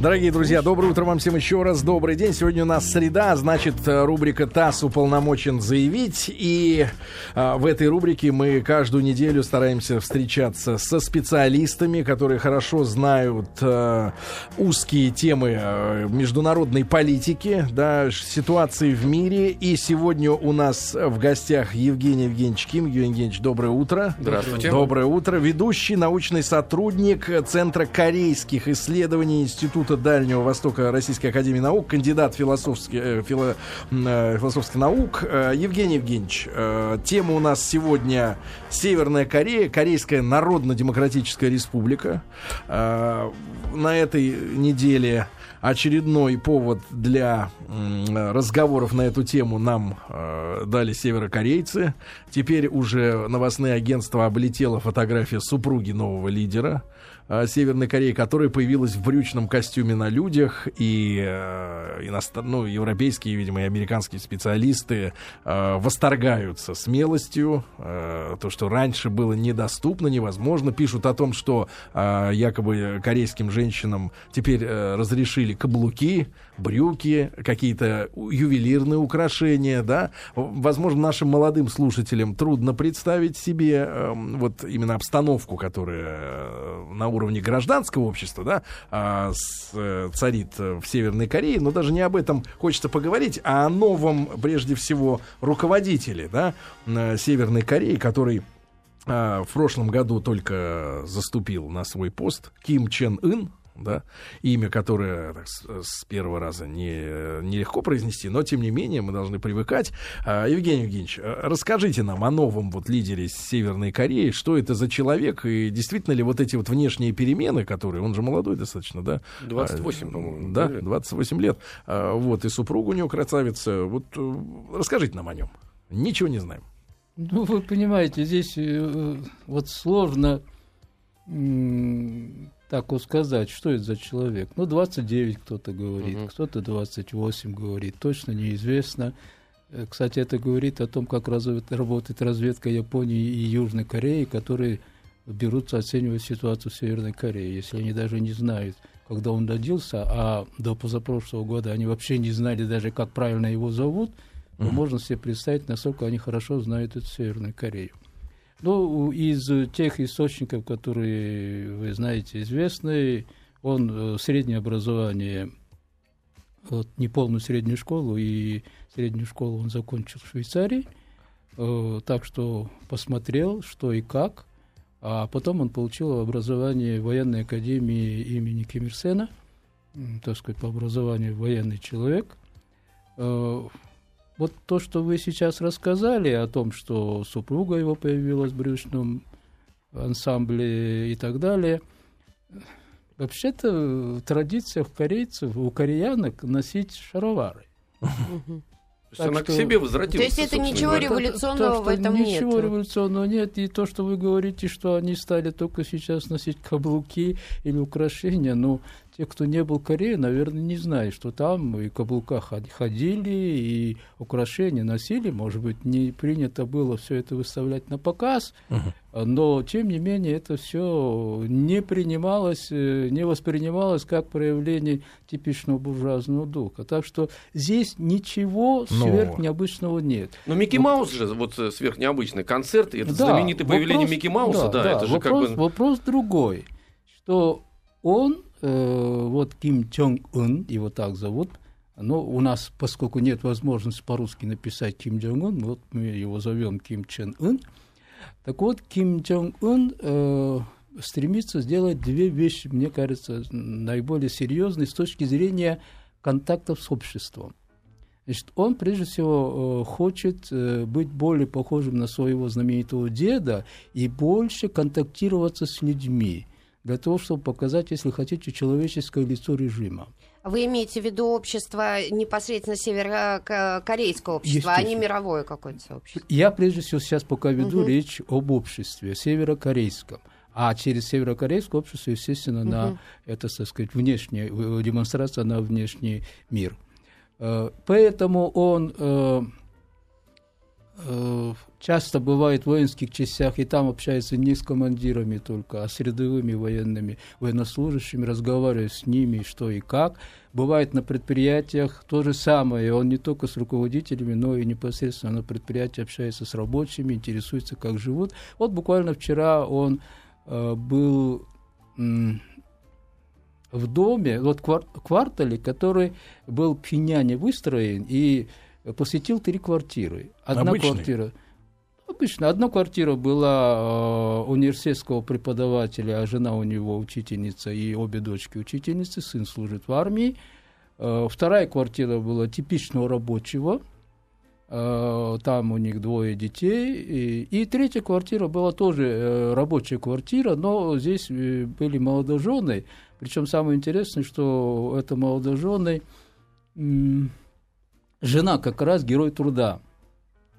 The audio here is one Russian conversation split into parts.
Дорогие друзья, доброе утро вам всем еще раз. Добрый день. Сегодня у нас среда, значит, рубрика ТАСС уполномочен заявить. И а, в этой рубрике мы каждую неделю стараемся встречаться со специалистами, которые хорошо знают а, узкие темы а, международной политики, да, ситуации в мире. И сегодня у нас в гостях Евгений Евгеньевич Ким. Евгений Евгеньевич, доброе утро. Здравствуйте. Доброе утро. Ведущий научный сотрудник Центра корейских исследований Института Института Дальнего Востока Российской Академии Наук, кандидат философских, э, фило, э, философских наук э, Евгений Евгеньевич. Э, тема у нас сегодня Северная Корея, Корейская Народно-Демократическая Республика. Э, на этой неделе очередной повод для разговоров на эту тему нам э, дали северокорейцы. Теперь уже новостные агентства облетела фотография супруги нового лидера. Э, Северной Кореи, которая появилась в брючном костюме на людях, и э, иностр... ну, европейские, видимо, и американские специалисты э, восторгаются смелостью, э, то, что раньше было недоступно, невозможно, пишут о том, что э, якобы корейским женщинам теперь э, разрешили каблуки, брюки, какие-то ювелирные украшения, да, возможно, нашим молодым слушателям трудно представить себе э, вот именно обстановку, которая э, на уровне гражданского общества, да, а, э, царит в Северной Корее, но даже не об этом хочется поговорить, а о новом, прежде всего, руководителе, да, э, Северной Кореи, который а, в прошлом году только заступил на свой пост Ким Чен Ын, да, имя, которое так, с, с первого раза не, нелегко произнести, но тем не менее мы должны привыкать. А, Евгений Евгеньевич, а, расскажите нам о новом вот лидере Северной Кореи, что это за человек, и действительно ли вот эти вот внешние перемены, которые, он же молодой достаточно, да? 28, а, по-моему. Да, 28 лет. А, вот, и супруга у него красавица. Вот э, расскажите нам о нем. Ничего не знаем. Ну, вы понимаете, здесь э, вот сложно так вот сказать, что это за человек. Ну, 29 кто-то говорит, угу. кто-то 28 говорит, точно неизвестно. Э, кстати, это говорит о том, как работает разведка Японии и Южной Кореи, которые берутся оценивать ситуацию в Северной Корее, если они даже не знают, когда он родился, а до позапрошлого года они вообще не знали даже, как правильно его зовут, то можно себе представить, насколько они хорошо знают эту Северную Корею. Ну, из тех источников, которые, вы знаете, известны, он э, среднее образование, вот, неполную среднюю школу, и среднюю школу он закончил в Швейцарии, э, так что посмотрел, что и как, а потом он получил образование в военной академии имени Ким Ир Сена, так сказать, по образованию военный человек, э, вот то, что вы сейчас рассказали о том, что супруга его появилась в брючном ансамбле и так далее, вообще-то в традициях корейцев, у кореянок носить шаровары. То есть она что... к себе возвратилась. То есть это ничего революционного то, в этом ничего нет? Ничего революционного нет. И то, что вы говорите, что они стали только сейчас носить каблуки или украшения, ну, те, кто не был в Корее, наверное, не знают, что там и каблука ходили, и украшения носили. Может быть, не принято было все это выставлять на показ, uh-huh. но, тем не менее, это все не принималось, э, не воспринималось как проявление типичного буржуазного духа. Так что здесь ничего но... сверхнеобычного нет. Но Микки вот. Маус же вот э, сверхнеобычный концерт, и это да, знаменитое вопрос, появление Микки Мауса, да, да, да это же вопрос, как бы... Вопрос другой, что он э, вот Ким Чонг Ун, его так зовут, но у нас, поскольку нет возможности по-русски написать Ким Чонг Ун, вот мы его зовем Ким Чен Ун. Так вот, Ким Чонг Ун э, стремится сделать две вещи, мне кажется, наиболее серьезные с точки зрения контактов с обществом. Значит, он прежде всего э, хочет э, быть более похожим на своего знаменитого деда и больше контактироваться с людьми для того, чтобы показать, если хотите, человеческое лицо режима. Вы имеете в виду общество непосредственно северокорейского общества, а не мировое какое-то сообщество? Я прежде всего сейчас пока веду угу. речь об обществе северокорейском. А через северокорейское общество, естественно, угу. на это, так сказать, внешняя демонстрация на внешний мир. Э, поэтому он э, э, часто бывает в воинских частях, и там общается не с командирами только, а с рядовыми военными, военнослужащими, разговаривает с ними, что и как. Бывает на предприятиях то же самое, он не только с руководителями, но и непосредственно на предприятии общается с рабочими, интересуется, как живут. Вот буквально вчера он э, был в доме, вот квартале, который был в Пхеньяне выстроен, и посетил три квартиры. Одна Обычный? квартира. Обычно. Одна квартира была э, университетского преподавателя, а жена у него учительница, и обе дочки учительницы, сын служит в армии. Э, вторая квартира была типичного рабочего, э, там у них двое детей. И, и третья квартира была тоже э, рабочая квартира, но здесь э, были молодожены. Причем самое интересное, что это молодожены... М- жена как раз герой труда.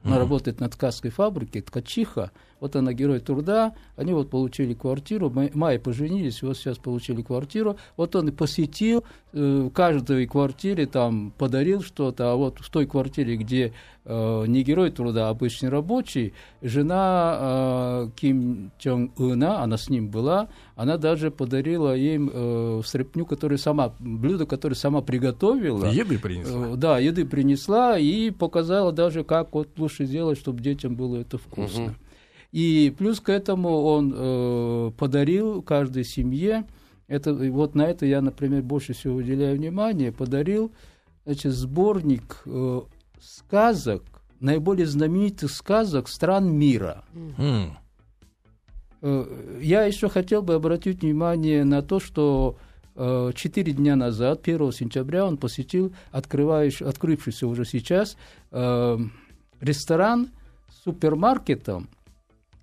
Она mm-hmm. работает на ткацкой фабрике, ткачиха. Вот она герой труда. Они вот получили квартиру. Май поженились, вот сейчас получили квартиру. Вот он посетил, э, каждой квартире там подарил что-то. А вот в той квартире, где э, не герой труда, а обычный рабочий, жена э, Ким Чонг Ына, она с ним была, она даже подарила им стряпню, которую сама, блюдо, которое сама приготовила. Еды принесла. Да, еды принесла и показала даже, как вот лучше сделать, чтобы детям было это вкусно. Угу. И плюс к этому он э, подарил каждой семье, это, вот на это я, например, больше всего уделяю внимание, подарил значит, сборник э, сказок, наиболее знаменитых сказок стран мира. Mm. Я еще хотел бы обратить внимание на то, что э, четыре дня назад, 1 сентября, он посетил открывающий, открывшийся уже сейчас э, ресторан с супермаркетом.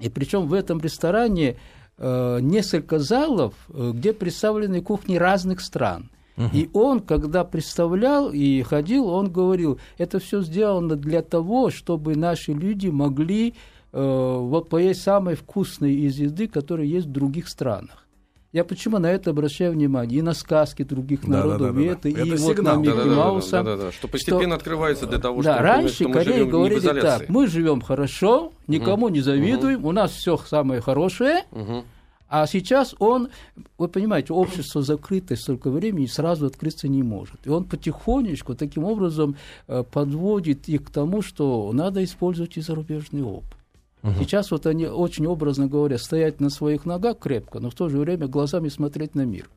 И причем в этом ресторане несколько залов, где представлены кухни разных стран. И он, когда представлял и ходил, он говорил, это все сделано для того, чтобы наши люди могли э, вот поесть самой вкусной из еды, которая есть в других странах. Я почему на это обращаю внимание? И на сказки других народов, да, да, и это, это и вот на Микки да, Мауса. Да, да, да, что постепенно что, открывается для того, да, чтобы раньше мы Корея говорили так, мы живем хорошо, никому угу. не завидуем, угу. у нас все самое хорошее, угу. А сейчас он, вы понимаете, общество закрытое столько времени сразу открыться не может. И он потихонечку таким образом э, подводит их к тому, что надо использовать и зарубежный опыт. Угу. Сейчас вот они очень образно говоря, стоять на своих ногах крепко, но в то же время глазами смотреть на мир.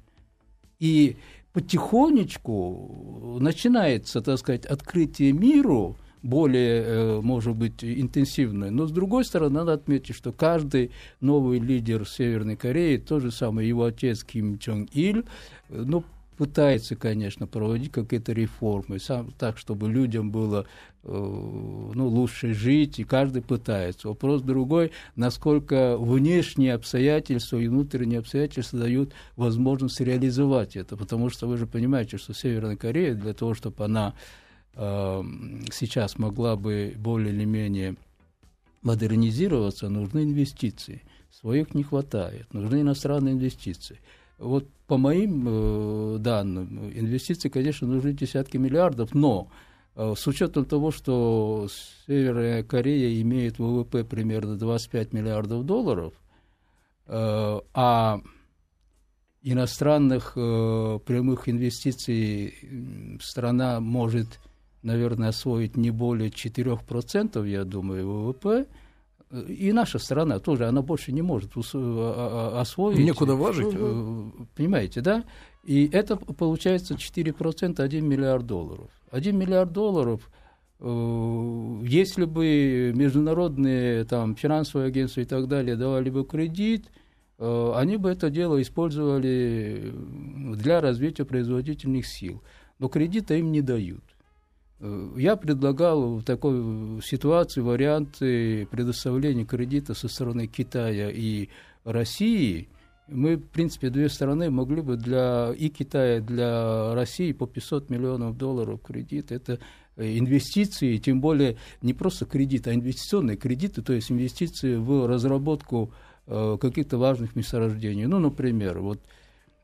И потихонечку начинается, так сказать, открытие миру, более, э, может быть, интенсивной. Но, с другой стороны, надо отметить, что каждый новый лидер Северной Кореи, тот же самый его отец Ким Чонг Иль, э, ну, пытается, конечно, проводить какие-то реформы, сам, так, чтобы людям было э, ну, лучше жить, и каждый пытается. Вопрос другой, насколько внешние обстоятельства и внутренние обстоятельства дают возможность реализовать это, потому что вы же понимаете, что Северная Корея для того, чтобы она Эм, сейчас могла бы более или менее модернизироваться, нужны инвестиции. Своих не хватает, нужны иностранные инвестиции. Вот по моим э, данным, инвестиции, конечно, нужны десятки миллиардов, но э, с учетом того, что Северная Корея имеет ВВП примерно 25 миллиардов долларов, э, а иностранных прямых инвестиций страна может наверное, освоить не более 4%, я думаю, ВВП, и наша страна тоже, она больше не может а, освоить. Некуда вложить. Э, понимаете, да? И это получается 4%, 1 миллиард долларов. 1 миллиард долларов, э, если бы международные там, финансовые агентства и так далее давали бы кредит, э, они бы это дело использовали для развития производительных сил. Но кредита им не дают. Э, я предлагал в такой ситуации варианты предоставления кредита со стороны Китая и России. Мы, в принципе, две стороны могли бы для и Китая, для России по 500 миллионов долларов кредит. Это инвестиции, тем более не просто кредит, а инвестиционные кредиты, то есть инвестиции в разработку э, каких-то важных месторождений. Ну, например, вот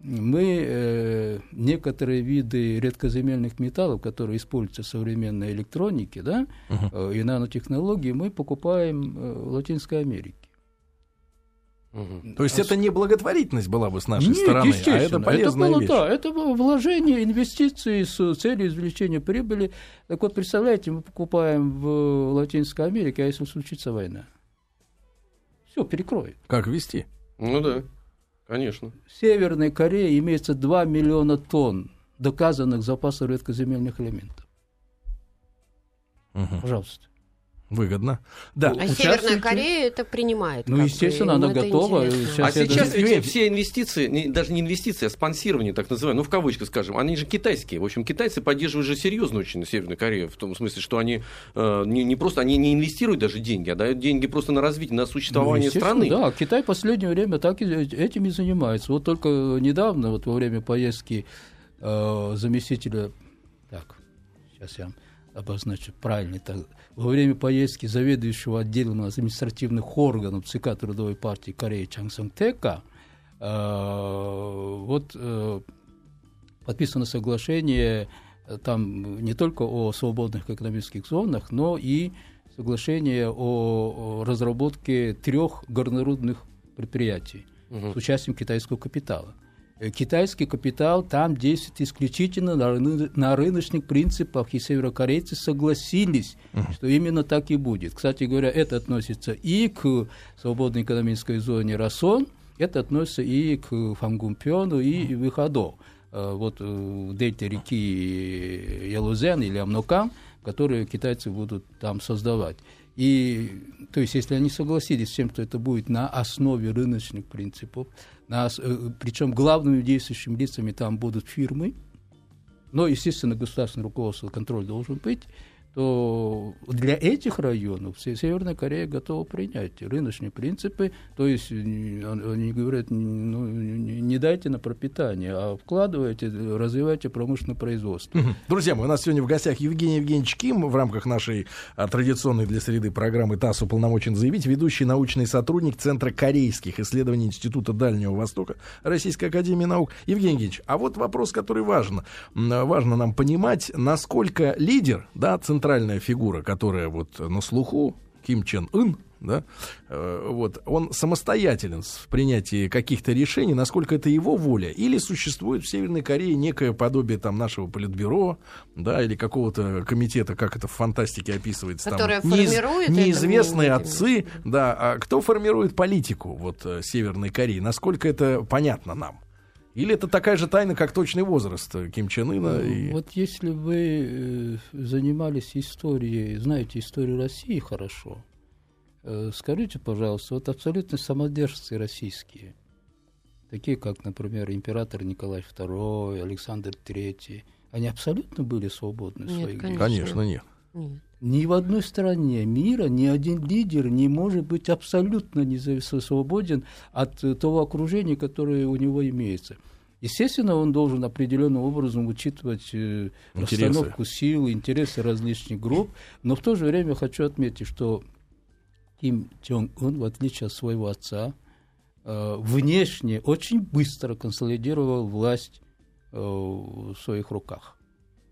мы э, некоторые виды редкоземельных металлов, которые используются в современной электронике да, uh-huh. э, и нанотехнологии, мы покупаем э, в Латинской Америке. Угу. То есть а это не благотворительность была бы с нашей Нет, стороны, а это полезная это было, вещь. Да, это было вложение инвестиций с целью извлечения прибыли. Так вот, представляете, мы покупаем в Латинской Америке, а если случится война? Все, перекроет. Как вести? Ну да, конечно. В Северной Корее имеется 2 миллиона тонн доказанных запасов редкоземельных элементов. Угу. Пожалуйста. Выгодно. Да. А Северная Корея это принимает. Ну, естественно, она готова. Сейчас а сейчас даже... ведь все инвестиции, не, даже не инвестиции, а спонсирование, так называемое, ну, в кавычках скажем, они же китайские. В общем, китайцы поддерживают же серьезно очень Северную Корею, в том смысле, что они э, не, не просто, они не инвестируют даже деньги, а дают деньги просто на развитие, на существование ну, страны. Да, Китай в последнее время так и, этим и занимается. Вот только недавно, вот во время поездки э, заместителя, так, сейчас я обозначу правильно, так, во время поездки заведующего отделом административных органов ЦК Трудовой партии Кореи Чан Сон Тека э, вот э, подписано соглашение э, там не только о свободных экономических зонах, но и соглашение о разработке трех горнорудных предприятий угу. с участием китайского капитала. Э, китайский капитал там действует исключительно на, рыно, на рыночных принципах, и северокорейцы согласились, uh-huh. что именно так и будет. Кстати говоря, это относится и к свободной экономической зоне Расон, это относится и к Фангумпиону, и. Выходу. Э, вот э, в дельте реки Ялузен или Амнокам, которые китайцы будут там создавать. И, то есть, если они согласились с тем, что это будет на основе рыночных принципов, причем главными действующими лицами там будут фирмы, но, естественно, государственный руководство, контроль должен быть, то для этих районов Северная Корея готова принять рыночные принципы, то есть они говорят, ну, не дайте на пропитание, а вкладывайте, развивайте промышленное производство. Друзья мои, у нас сегодня в гостях Евгений Евгеньевич Ким в рамках нашей а, традиционной для среды программы ТАСС уполномочен заявить, ведущий научный сотрудник Центра корейских исследований Института Дальнего Востока Российской Академии Наук. Евгений Евгеньевич, а вот вопрос, который важен. Важно нам понимать, насколько лидер, да, центр центральная фигура, которая вот на слуху, Ким Чен Ын, да, э, вот, он самостоятелен в принятии каких-то решений, насколько это его воля, или существует в Северной Корее некое подобие там нашего политбюро, да, или какого-то комитета, как это в фантастике описывается, Которое там, неиз, неизвестные отцы, да, а кто формирует политику вот э, Северной Кореи, насколько это понятно нам? Или это такая же тайна, как точный возраст Ким Чен Ына? Ну, и... Вот если вы э, занимались историей, знаете историю России хорошо, э, скажите, пожалуйста, вот абсолютно самодержцы российские, такие как, например, император Николай II, Александр III, они абсолютно были свободны нет, в своих конечно. Конечно, нет. нет. Ни в одной стране мира ни один лидер не может быть абсолютно независимо свободен от того окружения, которое у него имеется. Естественно, он должен определенным образом учитывать э, расстановку сил, интересы различных групп, но в то же время хочу отметить, что Ким Чонг Ун, в отличие от своего отца, э, внешне очень быстро консолидировал власть э, в своих руках.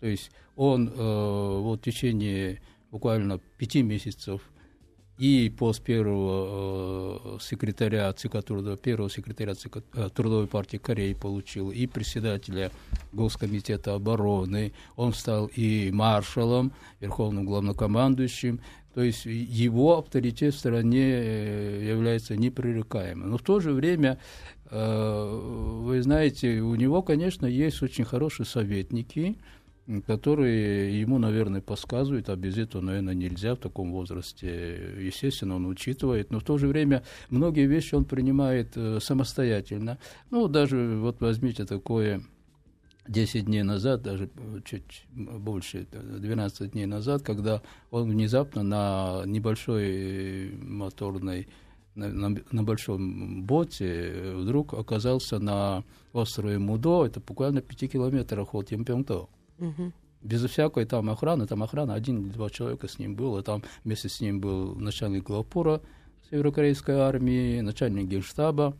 То есть он вот в течение буквально пяти месяцев. И пост первого э, секретаря ЦК Труда, первого секретаря ЦК, э, Трудовой партии Кореи получил, и председателя Госкомитета обороны, он стал и маршалом, верховным главнокомандующим, то есть его авторитет в стране э, является непререкаемым. Но в то же время, вы знаете, у него, конечно, есть очень хорошие советники, которые ему, наверное, подсказывают, а без этого, наверное, нельзя в таком возрасте. Естественно, он учитывает, но в то же время многие вещи он принимает э, самостоятельно. Ну, даже вот возьмите такое 10 дней назад, даже чуть больше, 12 дней назад, когда он внезапно на небольшой моторной на, на, на большом боте вдруг оказался на острове Мудо, это буквально 5 километрах от Ямпёнгто. Угу. Безо всякой там охраны, там охрана, один или два человека с ним было, там вместе с ним был начальник главпора северокорейской армии, начальник генштаба,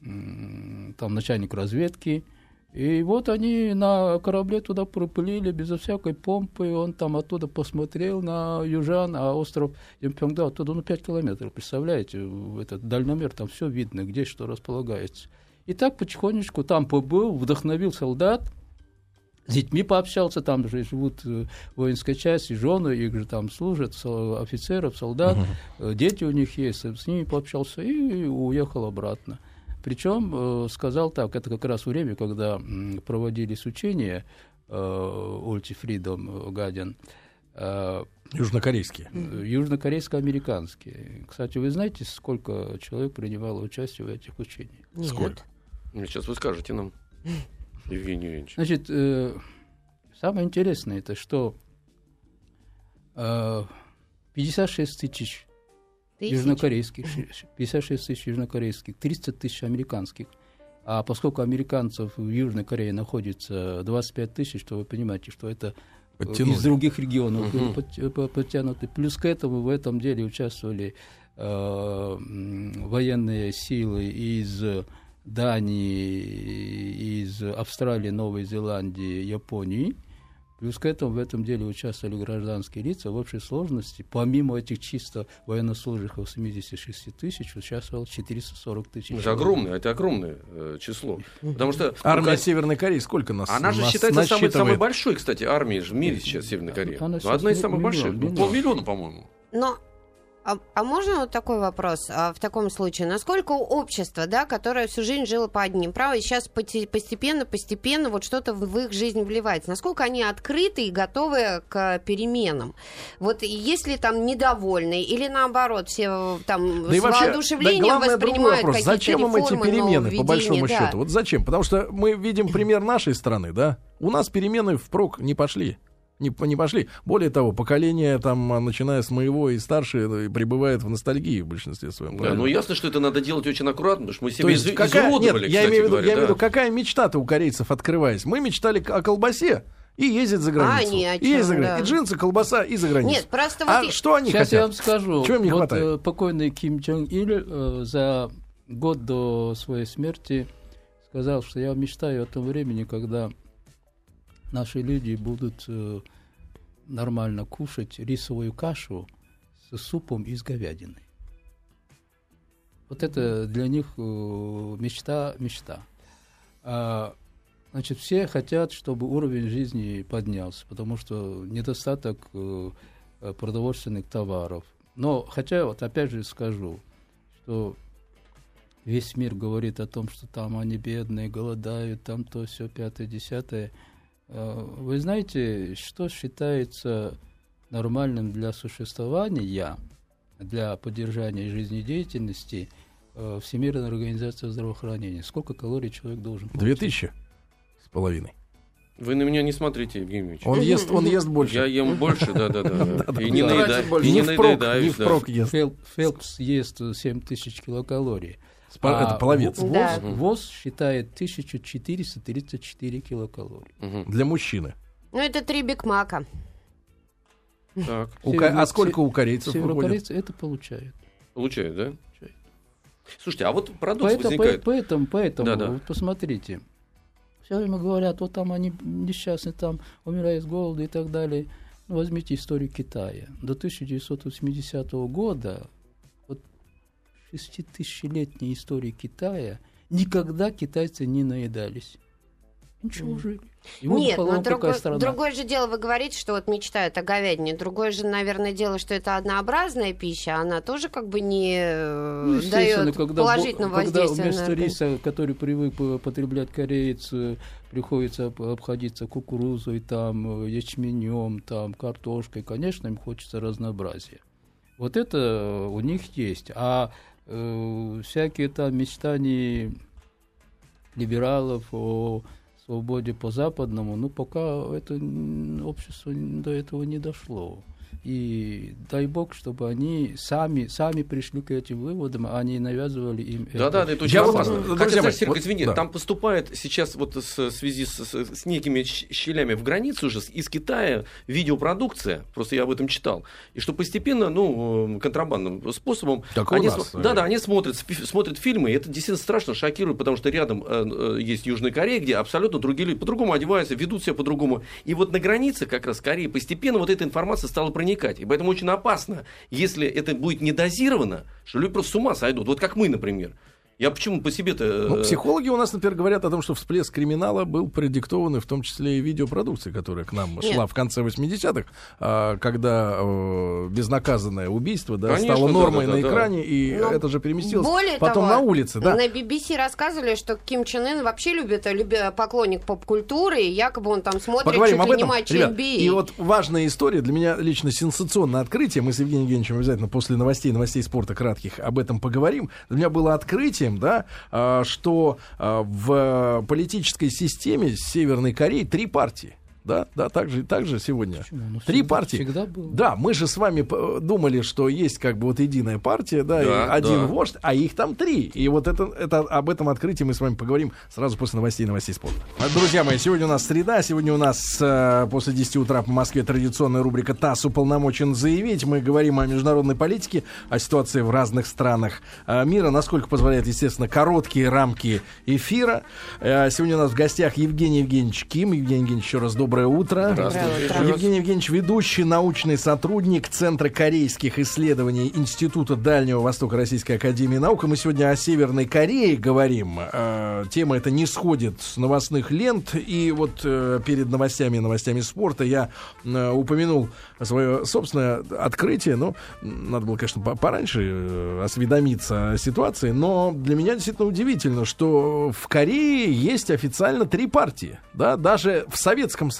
там начальник разведки. И вот они на корабле туда проплыли безо всякой помпы. Он там оттуда посмотрел на южан, а остров Ямпёнгда оттуда ну, 5 километров. Представляете, этот дальномер, там все видно, где что располагается. И так потихонечку там побыл, вдохновил солдат, с детьми пообщался, там же живут э, воинская часть, и жены их же там служат, офицеров, солдат, uh-huh. дети у них есть, с ними пообщался и уехал обратно. Причем э, сказал так, это как раз время, когда проводились учения Ульти Фридом Гадин, Южнокорейские. Южнокорейско-американские. Кстати, вы знаете, сколько человек принимало участие в этих учениях? Нет. Сколько? Сейчас вы скажете нам. Евгений Евгеньевич. Значит, э, самое интересное, это что э, 56 тысяч южнокорейских, 56 тысяч южнокорейских, 300 тысяч американских. А поскольку американцев в Южной Корее находится 25 тысяч, то вы понимаете, что это Подтянули. из других регионов угу. подтянуты. Плюс к этому в этом деле участвовали э, военные силы из Дании, из Австралии, Новой Зеландии, Японии. Плюс к этому в этом деле участвовали гражданские лица. В общей сложности, помимо этих чисто военнослужащих 76 тысяч, участвовало 440 тысяч. Это огромное, это огромное э, число. Потому что армия Северной Кореи сколько нас? Она же нас считается самой, самой большой, кстати, армией в мире сейчас Северной Кореи. Она ну, Одна из самых миллион, больших. Миллион. Полмиллиона, по-моему. Но а, а можно вот такой вопрос а, в таком случае? Насколько общество, да, которое всю жизнь жило по одним правам, и сейчас постепенно, постепенно вот что-то в их жизнь вливается, насколько они открыты и готовы к переменам? Вот если там недовольны или наоборот все там да с вообще, воодушевлением да, воспринимают какие-то Зачем им эти перемены, по большому да. счету? Вот зачем? Потому что мы видим пример нашей страны, да? У нас перемены впрок не пошли не, не пошли. Более того, поколение, там, а, начиная с моего и старше, пребывает в ностальгии в большинстве своем. Да, ну ясно, что это надо делать очень аккуратно, потому что мы себя из- какая, изуродовали, нет, я имею, говоря, я имею в виду, какая мечта-то у корейцев открываясь? Мы мечтали о колбасе, и ездить за границу. А, не, и, чем, за границу. Да. и джинсы, колбаса и за границу. Нет, просто а вот... что они Сейчас хотят? я вам скажу. Чего им не вот, хватает? Э, покойный Ким Чен Ир э, за год до своей смерти сказал, что я мечтаю о том времени, когда наши люди будут э, нормально кушать рисовую кашу с супом из говядины. Вот это для них э, мечта, мечта. А, значит, все хотят, чтобы уровень жизни поднялся, потому что недостаток э, продовольственных товаров. Но, хотя, вот опять же скажу, что весь мир говорит о том, что там они бедные, голодают, там то все пятое, десятое – вы знаете, что считается нормальным для существования, для поддержания жизнедеятельности э, Всемирной организации здравоохранения? Сколько калорий человек должен получить? Две тысячи с половиной. Вы на меня не смотрите, Евгений Ильич. Он ест, он ест больше. Я ем больше, да, да, да. И не наедаюсь. Фелпс ест 7 тысяч килокалорий. А это половец. ВОЗ, да. ВОЗ считает 1434 килокалорий. Угу. Для мужчины. Ну, это три бигмака. Так. У, а сколько у корейцев выходит? это получают. Получают, да? Получают. Слушайте, а вот парадокс поэтому, возникает. Поэтому, поэтому да, да. Вот посмотрите. Все время говорят, вот там они несчастны, там умирают с голода и так далее. Ну, возьмите историю Китая. До 1980 года шеститысячелетней истории Китая никогда китайцы не наедались. Ничего, жили. Ему Нет, но другое, другое же дело, вы говорите, что вот мечтают о говядине. Другое же, наверное, дело, что это однообразная пища, она тоже как бы не э, ну, дает когда, положительного когда воздействия. Когда вместо риса, который привык потреблять кореец, приходится обходиться кукурузой, там, ячменем, там, картошкой, конечно, им хочется разнообразия. Вот это у них есть. А э, всякие там мечтания либералов о свободе по западному, ну, пока это общество до этого не дошло. И дай бог, чтобы они сами, сами пришли к этим выводам, а не навязывали им да, это. Да, да, это очень Я опасно. вот, Хотя, мои, Серега, вот, извини, да. там поступает сейчас вот в связи с, с, с некими щелями в границе уже из Китая видеопродукция, просто я об этом читал, и что постепенно, ну, контрабандным способом, Как у они, нас, да, да, они смотрят, смотрят фильмы, и это действительно страшно шокирует, потому что рядом э, э, есть Южная Корея, где абсолютно другие люди по-другому одеваются, ведут себя по-другому. И вот на границе как раз Кореи постепенно вот эта информация стала проникать. И поэтому очень опасно, если это будет не дозировано, что люди просто с ума сойдут. Вот как мы, например. Я почему по себе-то... Ну, психологи у нас, например, говорят о том, что всплеск криминала был продиктован и в том числе и видеопродукцией, которая к нам Нет. шла в конце 80-х, а, когда э, безнаказанное убийство да, Конечно, стало да, нормой да, да, на да. экране, и Ну, это же переместилось Более потом того, на улице. Да. на BBC рассказывали, что Ким Чен Ын вообще любит, любит поклонник поп-культуры, и якобы он там смотрит Поговорим чуть об ли не этом. матчи Ребят, NBA. и вот важная история, для меня лично сенсационное открытие. Мы с Евгением Евгеньевичем обязательно после новостей, новостей спорта кратких об этом поговорим. Для меня было открытием, да, а, что а, в политической системе Северной Кореи три партии. Да, да, так же, так же сегодня. Почему? Ну, Три всегда- партии. всегда было. Да, мы же с вами думали, что есть как бы вот единая партия, да, и Да, один да. вождь, а их там три. И вот это, это об этом открытии мы с вами поговорим сразу после новостей новостей спорта. А, Друзья мои, сегодня у нас среда, сегодня у нас э, после 10 утра по Москве традиционная рубрика ТАСС уполномочен заявить. Мы говорим о международной политике, о ситуации в разных странах э, мира, насколько позволяет, естественно, короткие рамки эфира. Э, сегодня у нас в гостях Евгений Евгеньевич Ким. Евгений Евгеньевич, еще раз доброе утро. Здравствуйте. Утро. Евгений Евгеньевич, ведущий научный сотрудник Центра корейских исследований Института Дальнего Востока Российской Академии Наук. И мы сегодня о Северной Корее говорим. Э, тема эта не сходит с новостных лент. И вот э, перед новостями и новостями спорта я э, упомянул свое собственное открытие. Ну, надо было, конечно, по- пораньше осведомиться о ситуации. Но для меня действительно удивительно, что в Корее есть официально три партии. Да? Даже в Советском Союзе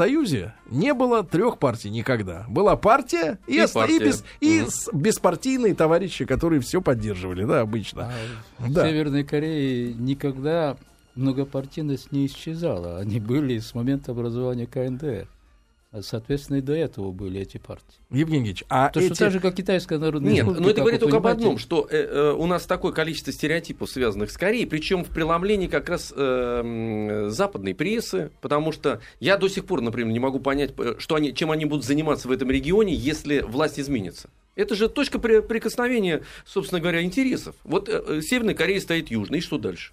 не было трех партий никогда. Была партия и, И оста- и партия. бес- и с- беспартийные товарищи, которые все поддерживали, да, обычно. А в Да. Северной Корее никогда многопартийность не исчезала. Они были с момента образования КНДР. Соответственно, и до этого были эти партии. Евгений Евгеньевич, а То, эти... что так же, как Китайская народная Нет, но это как говорит только об одном, что э, э, у нас такое количество стереотипов, связанных с Кореей, причем в преломлении как раз э, западной прессы, потому что я до сих пор, например, не могу понять, э, что они, чем они будут заниматься в этом регионе, если власть изменится. Это же точка при- прикосновения, собственно говоря, интересов. Вот э, э, Северная Корея стоит южной, и что дальше?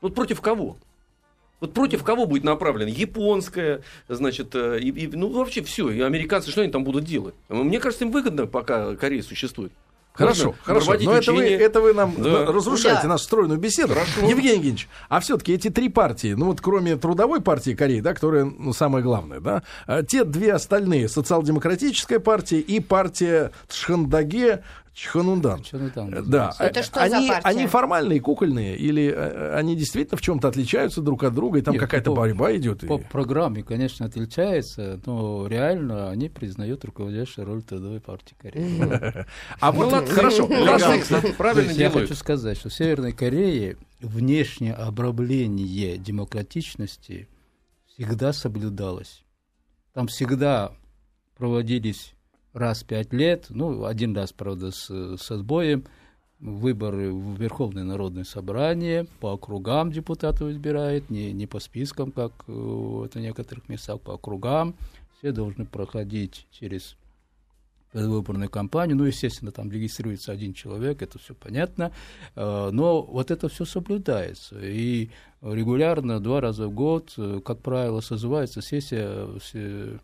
Вот против кого? Вот против кого будет направлена? Японская, значит, э, и, и- ну вообще все. И американцы, что они там будут делать? Мне кажется, им выгодно, пока Корея существует. Хорошо, хорошо. Но это вы, это вы нам Да. разрушаете Да. нашу стройную беседу. Евгений Евгеньевич, а все-таки эти три партии, ну вот кроме трудовой партии Кореи, да, которая ну, самая главная, да, а те две остальные, социал-демократическая партия и партия Тшхандаге Чханундан. Чё ну там Да. Это что за они, партия? они формальные, кукольные, или э, они действительно в чем-то отличаются друг от друга, и там Нет, какая-то по- борьба идет? и- По программе, конечно, отличается, но реально они признают руководящую роль Трудовой партии Кореи. А вот, хорошо, правильно я хочу сказать, что в Северной Корее внешнее обрамление демократичности всегда соблюдалось. Там всегда проводились раз в пять лет, ну, один раз, правда, с, со сбоем, выборы в Верховное народное собрание, по округам депутатов избирает, не, не по спискам, как это в некоторых местах, по округам. Все должны проходить через предвыборную кампанию. Ну, естественно, там регистрируется один человек, это все понятно. Э, Но вот это все соблюдается. И регулярно, два раза в год, э, как правило, созывается сессия э,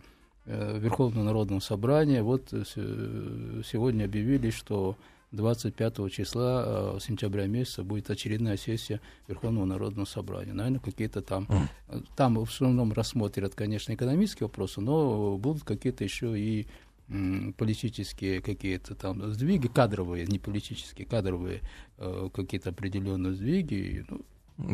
Верховного Народного Собрания. Вот э, се- сегодня объявили, что 25 числа э, сентября месяца будет очередная сессия Верховного Народного Собрания. Наверное, какие-то там... э, Там в основном рассмотрят, конечно, экономические вопросы, но будут какие-то еще и политические какие-то там сдвиги, кадровые, не политические, кадровые э, какие-то определенные сдвиги. Ну,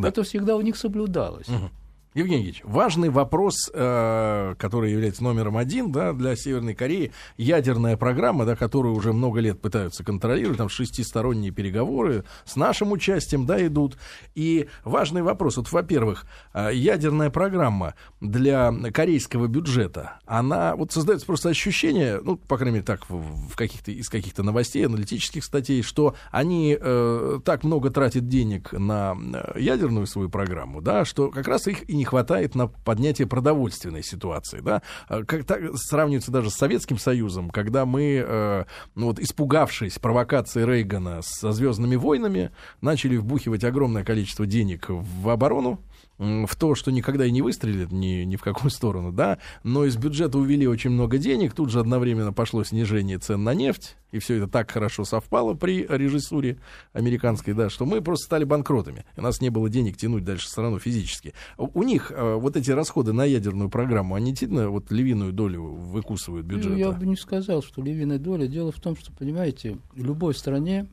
Да. Это всегда у них соблюдалось. Мгм. Евгений Евгеньевич, важный вопрос, э, который является номером один да, для Северной Кореи, ядерная программа, да, которую уже много лет пытаются контролировать, там шестисторонние переговоры с нашим участием да, идут. И важный вопрос, вот, во-первых, э, ядерная программа для корейского бюджета, она, вот создается просто ощущение, ну, по крайней мере, так, в, в каких-то, из каких-то новостей, аналитических статей, что они э, так много тратят денег на э, ядерную свою программу, да, что как раз их и не хватает на поднятие продовольственной ситуации, да, а, как так сравнивается даже с Советским Союзом, когда мы, э, ну вот, испугавшись провокации Рейгана со Звездными войнами, начали вбухивать огромное количество денег в оборону, в то, что никогда и не выстрелит ни, ни в какую сторону, да, но из бюджета увели очень много денег, тут же одновременно пошло снижение цен на нефть, и все это так хорошо совпало при режиссуре американской, да, что мы просто стали банкротами. У нас не было денег тянуть дальше страну физически. У них э, вот эти расходы на ядерную программу, они действительно вот львиную долю выкусывают ну, бюджета? Я бы не сказал, что львиная доля. Дело в том, что, понимаете, в любой стране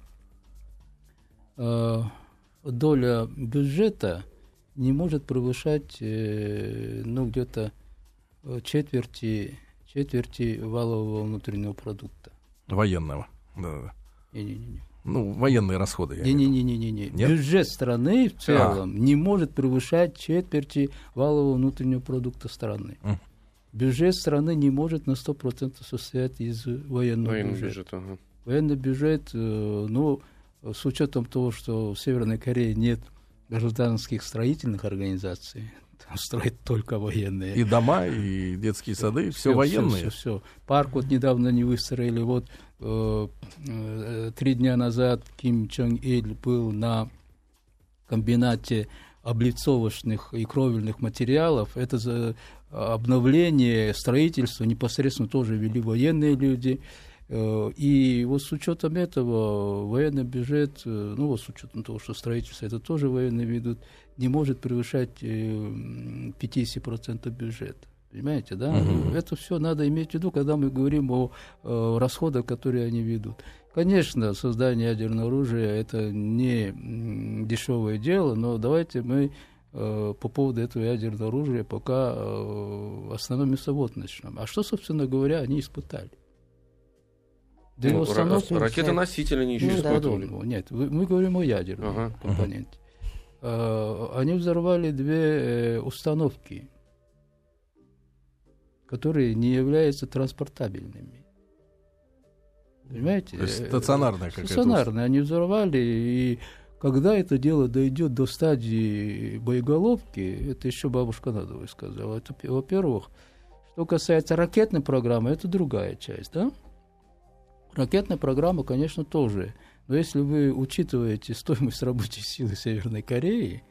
э, доля бюджета – не может превышать э, ну, где-то э, четверти, четверти валового внутреннего продукта. Военного, да. Не-не-не. Ну, военные расходы. Не-не-не-не-не. Бюджет страны в целом а. не может превышать четверти валового внутреннего продукта страны. Mm. Бюджет страны не может на 100% состоять из военного Военный бюджета. бюджет ага. Военный бюджет, э, ну, с учетом того, что в Северной Корее нет гражданских строительных организаций. Там строят только военные. И дома, и детские сады, все, все военные. Все, все, все. Парк вот недавно не выстроили. Вот э, э, три дня назад Ким Чонг Иль был на комбинате облицовочных и кровельных материалов. Это за обновление, строительство непосредственно тоже вели военные люди. Э, и вот с учетом этого военный бюджет, э, ну вот с учетом того, что строительство это тоже военные ведут, не может превышать 50% э, бюджета. Понимаете, да? Угу. Это все надо иметь в виду, когда мы говорим о, расходах, которые они ведут. Конечно, создание ядерного оружия это не дешевое дело, но давайте мы э, по поводу этого ядерного оружия пока э, остановимся вот на чем. А что, собственно говоря, они испытали? Для ну, установки... Ракеты-носители они еще ну, испытывали. Да, нет, мы говорим о ядерном ага. компоненте. Ага. Они взорвали две э, установки, которые не являются транспортабельными. Понимаете? То есть стационарная какая-то. Стационарная. Они взорвали, и когда это дело дойдет до стадии боеголовки, это еще бабушка Надовой сказала. Это, во-первых, что касается ракетной программы, это другая часть, да? Ракетная программа, конечно, тоже. Но если вы учитываете стоимость рабочей силы Северной Кореи,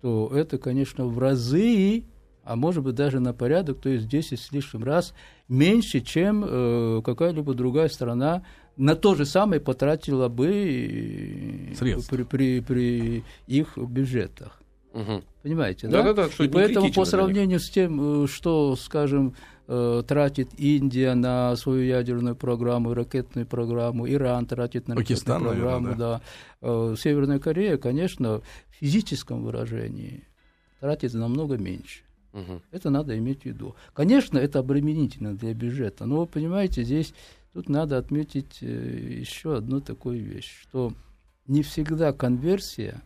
то это, конечно, в разы, а может быть даже на порядок, то есть 10 с лишним раз меньше, чем э, какая-либо другая страна на то же самое потратила бы при, при, при их бюджетах. Угу. Понимаете, да? Да, да, да. И поэтому по сравнению с тем, э, что, скажем, э, тратит Индия на свою ядерную программу, ракетную программу, Иран тратит на Пакистан, ракетную программу, наверное, да. да. Э, Северная Корея, конечно, в физическом выражении тратит намного меньше. Угу. Это надо иметь в виду. Конечно, это обременительно для бюджета, но вы понимаете, здесь тут надо отметить э, еще одну такую вещь, что не всегда конверсия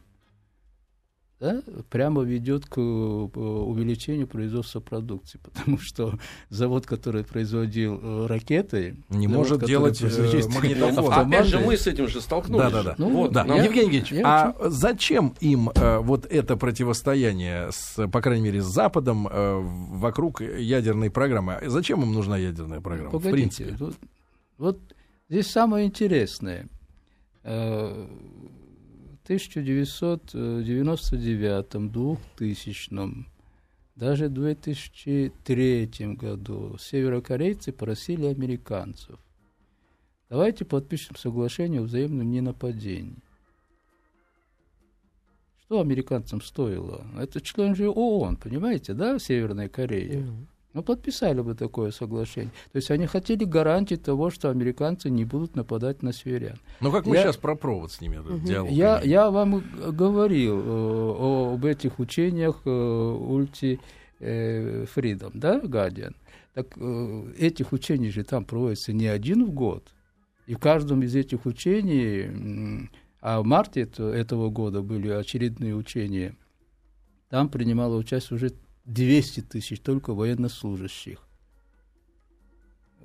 да, прямо ведет к э, увеличению производства продукции, потому что завод, который производил э, ракеты, не завод, может делать э, магнитофон. Опять же, мы с этим же столкнулись. Да, да, да. Ну, вот, да. Я, Евгений Евгеньевич, я а зачем им э, вот это противостояние, с, по крайней мере, с Западом э, вокруг ядерной программы? Зачем им нужна ядерная программа? Погодите, в принципе? Вот, вот здесь самое интересное. 1999, 2000, даже в 2003 году северокорейцы просили американцев, давайте подпишем соглашение о взаимном ненападении. Что американцам стоило? Это член же ООН, понимаете, да, Северная Корея? Mm-hmm. Мы подписали бы такое соглашение. То есть они хотели гарантии того, что американцы не будут нападать на северян. Ну как мы я, сейчас про провод с ними этот диалог? Я, я вам говорил э, об этих учениях э, Ульти э, Freedom, да, Guardian. Так э, этих учений же там проводится не один в год. И в каждом из этих учений, а в марте этого года были очередные учения, там принимало участие уже 200 тысяч только военнослужащих.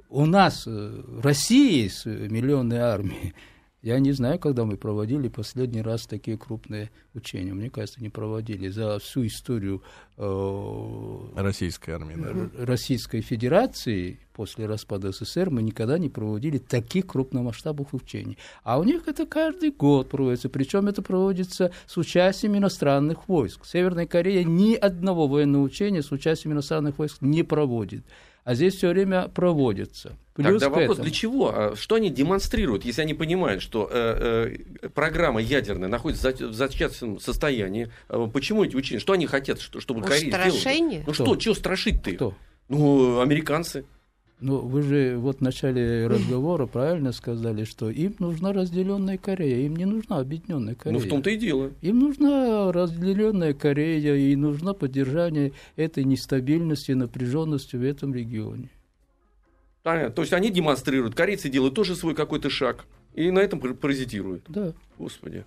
У нас э, в России с миллионной армией я не знаю, когда мы проводили последний раз такие крупные учения. Мне кажется, не проводили за всю историю э, Российской армии, да? Российской Федерации после распада СССР мы никогда не проводили таких крупномасштабных учений. А у них это каждый год проводится, причем это проводится с участием иностранных войск. Северная Корея ни одного военного учения с участием иностранных войск не проводит а здесь все время проводится. Плюс Тогда вопрос, этому... для чего? А что они демонстрируют, если они понимают, что э, э, программа ядерная находится в зачаточном состоянии? Э, почему эти учения? Что они хотят, чтобы Корея сделала? Ну что, чего страшить ты? Ну, американцы. Ну, вы же вот в начале разговора правильно сказали, что им нужна разделенная Корея, им не нужна объединенная Корея. Ну, в том-то и дело. Им нужна разделенная Корея, и нужно поддержание этой нестабильности напряженности в этом регионе. Понятно. То есть они демонстрируют, корейцы делают тоже свой какой-то шаг, и на этом паразитируют. Да. Господи.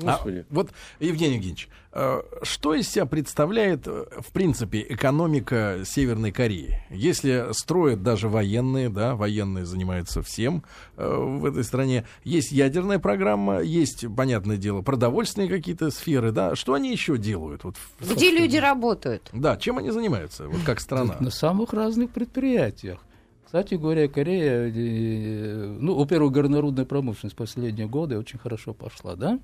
Господи. А, вот, Евгений Евгеньевич, э, что из себя представляет, э, в принципе, экономика Северной Кореи? Если строят даже военные, да, военные занимаются всем э, в этой стране, есть ядерная программа, есть, понятное дело, продовольственные какие-то сферы, да, что они еще делают? Вот, Где люди работают? Да, чем они занимаются, вот как страна? На самых разных предприятиях. Кстати говоря, Корея, ну, во-первых, горнорудная промышленность последние годы очень хорошо пошла, да?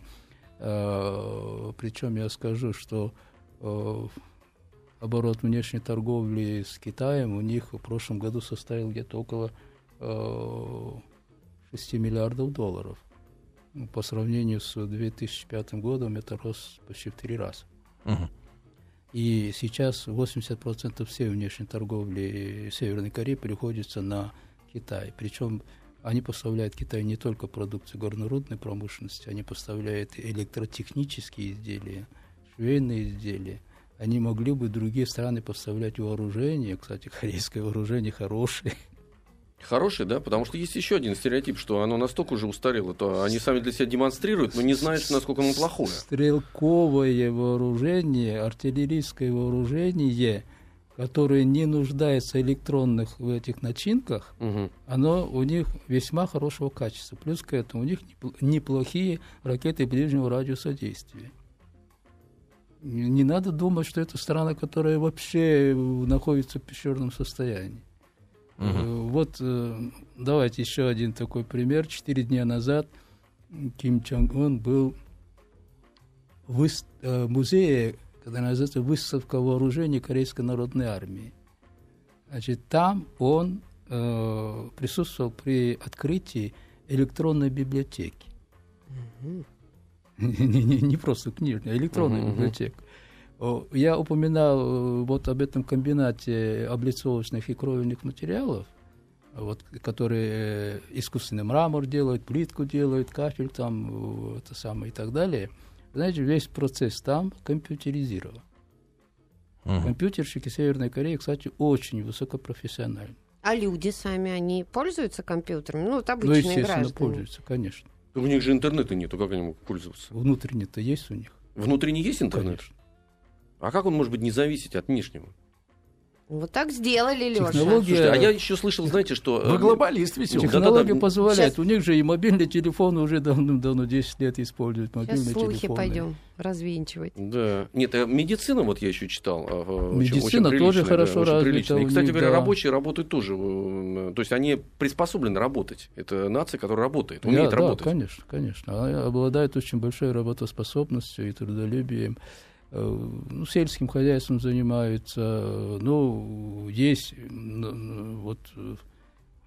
Э, Причем я скажу, что э, оборот внешней торговли с Китаем у них в прошлом году составил где-то около 6 э, миллиардов долларов. Ну, по сравнению с 2005 годом это рост почти в три раза. Угу. И сейчас 80% всей внешней торговли Северной Кореи приходится на Китай. Причем они поставляют Китаю не только продукцию горнорудной промышленности, они поставляют электротехнические изделия, швейные изделия. Они могли бы другие страны поставлять вооружение. Кстати, корейское вооружение хорошее. Хороший, да? Потому что есть еще один стереотип, что оно настолько уже устарело, то они сами для себя демонстрируют, но не знают, насколько оно плохое. Стрелковое вооружение, артиллерийское вооружение – которые не нуждаются электронных в этих начинках, угу. оно у них весьма хорошего качества. Плюс к этому у них неплохие ракеты ближнего радиуса действия. Не надо думать, что это страна, которая вообще находится в пещерном состоянии. Угу. Вот э, давайте еще один такой пример. Четыре дня назад Ким Чонг Ун был в э, музее когда называется «Выставка вооружений Корейской народной армии». Значит, там он э, присутствовал при открытии электронной библиотеки. не, не, не просто книжная, а электронная библиотека. Я упоминал э, вот об этом комбинате облицовочных и кровельных материалов, вот, которые э, искусственный мрамор делают, плитку делают, кафель там, э, это самое и так далее – знаете, весь процесс там компьютеризирован. Угу. Компьютерщики Северной Кореи, кстати, очень высокопрофессиональны. А люди сами, они пользуются компьютером? Ну, вот обычные ну, естественно, граждане. пользуются, конечно. У них же интернета нету, как они могут пользоваться? Внутренний-то есть у них. Внутренний есть интернет? Конечно. А как он может быть не зависеть от внешнего? Вот так сделали, Леша. Технология... Слушайте, а я еще слышал, знаете, что... Вы э, глобалист веселый. Технология да, да, позволяет. Сейчас... У них же и мобильный телефон уже давно-давно 10 лет используют. Мобильные Сейчас слухи телефоны. пойдем развенчивать. Да. Нет, а медицина, вот я еще читал. А, медицина очень, тоже хорошо да, развита. И, кстати говоря, да. рабочие работают тоже. Э, то есть они приспособлены работать. Это нация, которая работает, умеет да, работать. Да, конечно, конечно. Она обладает очень большой работоспособностью и трудолюбием. Э, ну, сельским хозяйством занимаются. Ну, есть вот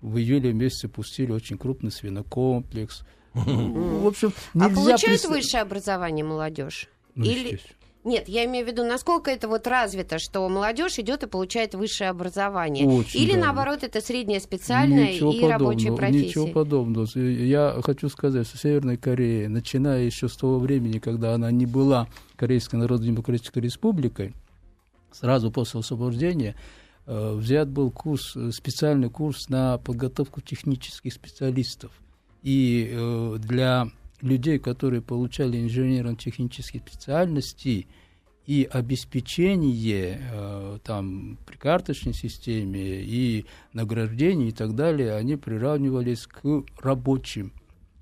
в июле месяце пустили очень крупный свинокомплекс. В общем, а нельзя... А получает высшее образование молодежь? Ну, Или... Нет, я имею в виду, насколько это вот развито, что молодежь идет и получает высшее образование. Очень Или давно. наоборот, это среднее специальное Ничего и рабочие подобного, профессии. Ничего подобного. Я хочу сказать, что Северная Корея, начиная еще с того времени, когда она не была Корейской Народно-Демократической Республикой, сразу после освобождения, э, взят был курс, э, специальный курс на подготовку технических специалистов. И э, для людей, которые получали инженерно-технические специальности, и обеспечение э, там при карточной системе и награждение и так далее, они приравнивались к рабочим.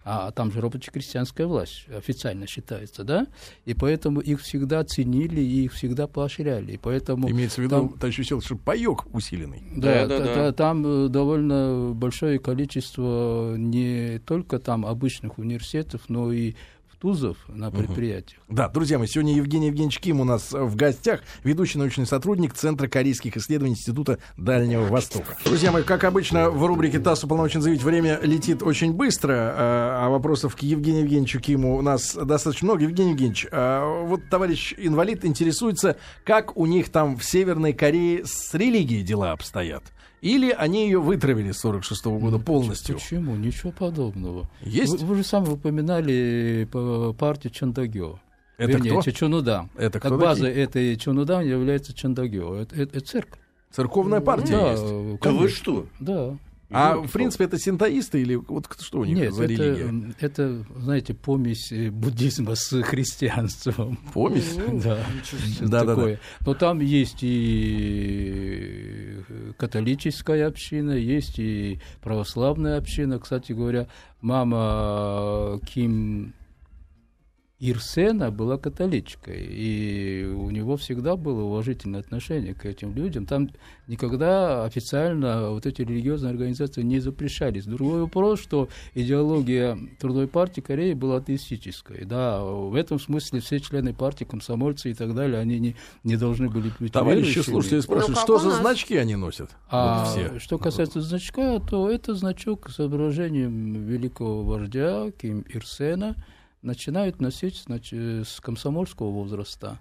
А там же рабоче-крестьянская власть официально считается, да? И поэтому их всегда ценили и их всегда поощряли. И поэтому Имеется в виду, там- товарищ Веселов, что паек усиленный. да, Да, да, да. та- там э, довольно большое количество не только там обычных университетов, но и втузов на предприятиях. Да, друзья мои, сегодня Евгений Евгеньевич Ким у нас в гостях, ведущий научный сотрудник Центра корейских исследований Института Дальнего Востока. Друзья мои, как обычно, в рубрике ТАСС уполномочен заявить, время летит очень быстро, э, а вопросов к Евгению Евгеньевичу Киму у нас достаточно много. Евгений Евгеньевич, э, вот товарищ инвалид интересуется, как у них там в Северной Корее с религией дела обстоят. Или они ее вытравили с 46 года полностью? Почему? Ничего подобного. Есть? Вы, вы же сами упоминали по- партию Чандагё. Это Вернее, кто? Чонуда. Это кто база такие? этой Чонуда является Чандагё. Это, это- это церковь. Церковная партия да, есть. Да вы что? Да. А Ну, в принципе это синтоисты или вот что у них Нет, за это, религия? это, знаете, помесь э, буддизма с христианством. Помесь? Да, Да, да, да. такое. Но там есть и католическая община, есть и православная община. Кстати говоря, мама Ким Ирсена была католичкой, и у него всегда было уважительное отношение к этим людям. Там никогда официально вот эти религиозные организации не запрещались. Другой вопрос, что идеология Трудовой партии Кореи была атеистической. Да, в этом смысле все члены партии, комсомольцы и так далее, они не, не должны были быть Товарищи слушатели спрашивают, Ну, как что за значки они носят? А Вот все. что касается значка, то это значок с изображением великого вождя Ким Ирсена начинают носить значит, с комсомольского возраста.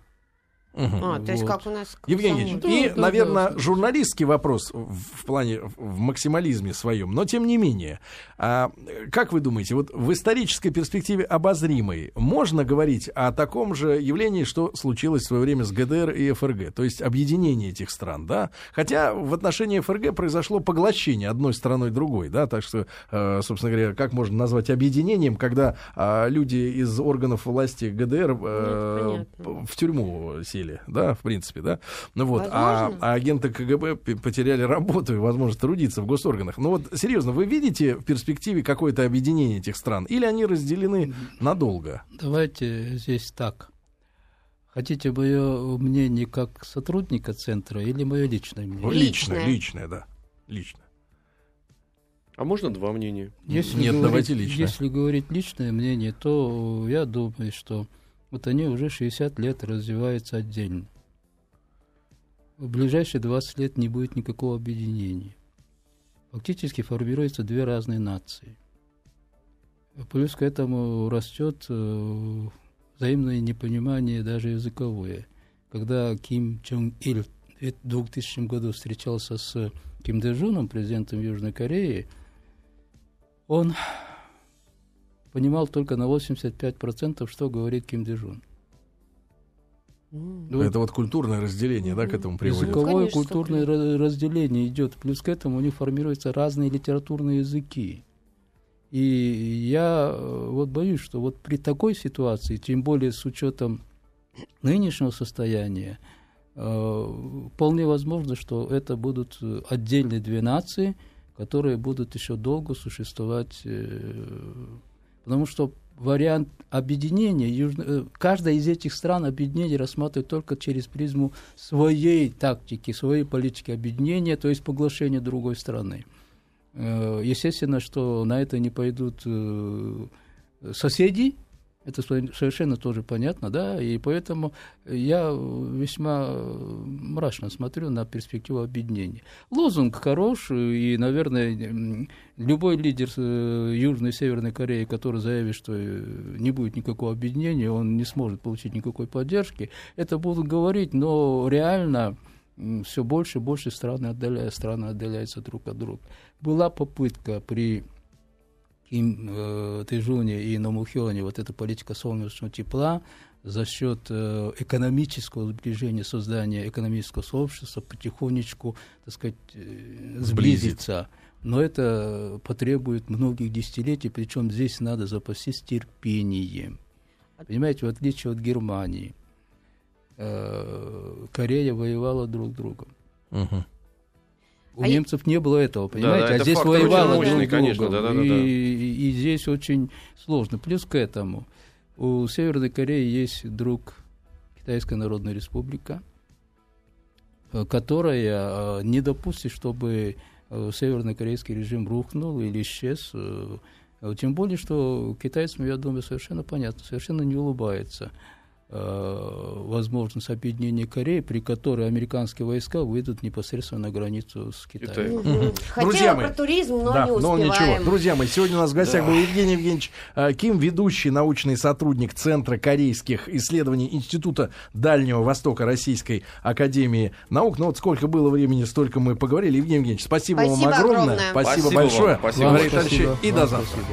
Мгм. А, то есть Вот. как у нас... Евгений. Да, и, да, наверное, да. журналистский вопрос в, в плане, в максимализме своем, но тем не менее, а, как вы думаете, вот в исторической перспективе обозримой можно говорить о таком же явлении, что случилось в свое время с ГДР и ФРГ, то есть объединение этих стран, да? Хотя в отношении ФРГ произошло поглощение одной страной другой, да, так что, э, собственно говоря, как можно назвать объединением, когда а, люди из органов власти ГДР э, понятно. в тюрьму сели, да, в принципе, да. Ну вот, а, Возможно. а агенты КГБ потеряли работу и возможность трудиться в госорганах. Ну вот, серьезно, вы видите в перспективе какое-то объединение этих стран? Или они разделены надолго? Давайте здесь так. Хотите мое мнение как сотрудника центра или мое личное мнение? Личное, Личное. личное, да. Лично. А можно два мнения? Если Нет, говорить, давайте личное. Если говорить личное мнение, то я думаю, что вот они уже 60 лет развиваются отдельно. В ближайшие 20 лет не будет никакого объединения. Фактически формируются две разные нации. Плюс к этому растет э, взаимное непонимание даже языковое. Когда Ким Чон Ил в 2000 году встречался с Ким Дэжуном, президентом Южной Кореи, он понимал только на 85%, что говорит Ким Дэжун. М. Ну, Это вот культурное разделение, да, к этому приводит. Языковое конечно, культурное ра- разделение идет. Плюс к этому у них формируются разные литературные языки. И я э, вот боюсь, что вот при такой ситуации, тем более с учетом нынешнего состояния, э, вполне возможно, что это будут э, отдельные две нации, которые будут еще долго существовать, потому что вариант объединения, южно- э, каждая из этих стран объединение рассматривает только через призму своей тактики, своей политики объединения, то есть поглощения другой страны. Э, Естественно, что на это не пойдут э, соседи, Это совершенно тоже понятно, да, и поэтому я весьма мрачно смотрю на перспективу объединения. Лозунг хорош, и, наверное, любой лидер э, Южной и Северной Кореи, который заявит, что э, не будет никакого объединения, он не сможет получить никакой поддержки, это будут говорить, но реально все больше и больше страны, отдаля, страны отдаляются друг от друга. Была попытка при Ким э, Тэжуне и Номухёне вот эта политика солнечного тепла за счет э, экономического сближения, создания экономического сообщества потихонечку, так сказать, э, сблизиться. Но это потребует многих десятилетий, причем здесь надо запастись терпением. Понимаете, в отличие от Германии, э, Корея воевала друг с другом. Угу. У а немцев не было этого, понимаете? Да, да, а здесь воевало мощный, конечно, да, да, да, и, и, и здесь очень сложно. Плюс к этому у Северной Кореи есть друг Китайская Народная Республика, э, которая э, не допустит, чтобы э, севернокорейский режим рухнул или исчез. Тем более, что китайцам, я думаю, совершенно понятно, совершенно не улыбается возможность объединения Кореи, при которой американские войска выйдут непосредственно на границу с Китаем. Угу. Друзья мои, про туризм, но да, не успеваем. Но ничего. Друзья мои, сегодня у нас в гостях да. был Евгений Евгеньевич э, Ким, ведущий научный сотрудник Центра корейских исследований Института Дальнего Востока Российской Академии Наук. Ну вот сколько было времени, столько мы поговорили. Евгений Евгеньевич, спасибо, спасибо вам огромное. Спасибо, спасибо большое. Вам, спасибо. Вам, спасибо. И до завтра. Спасибо.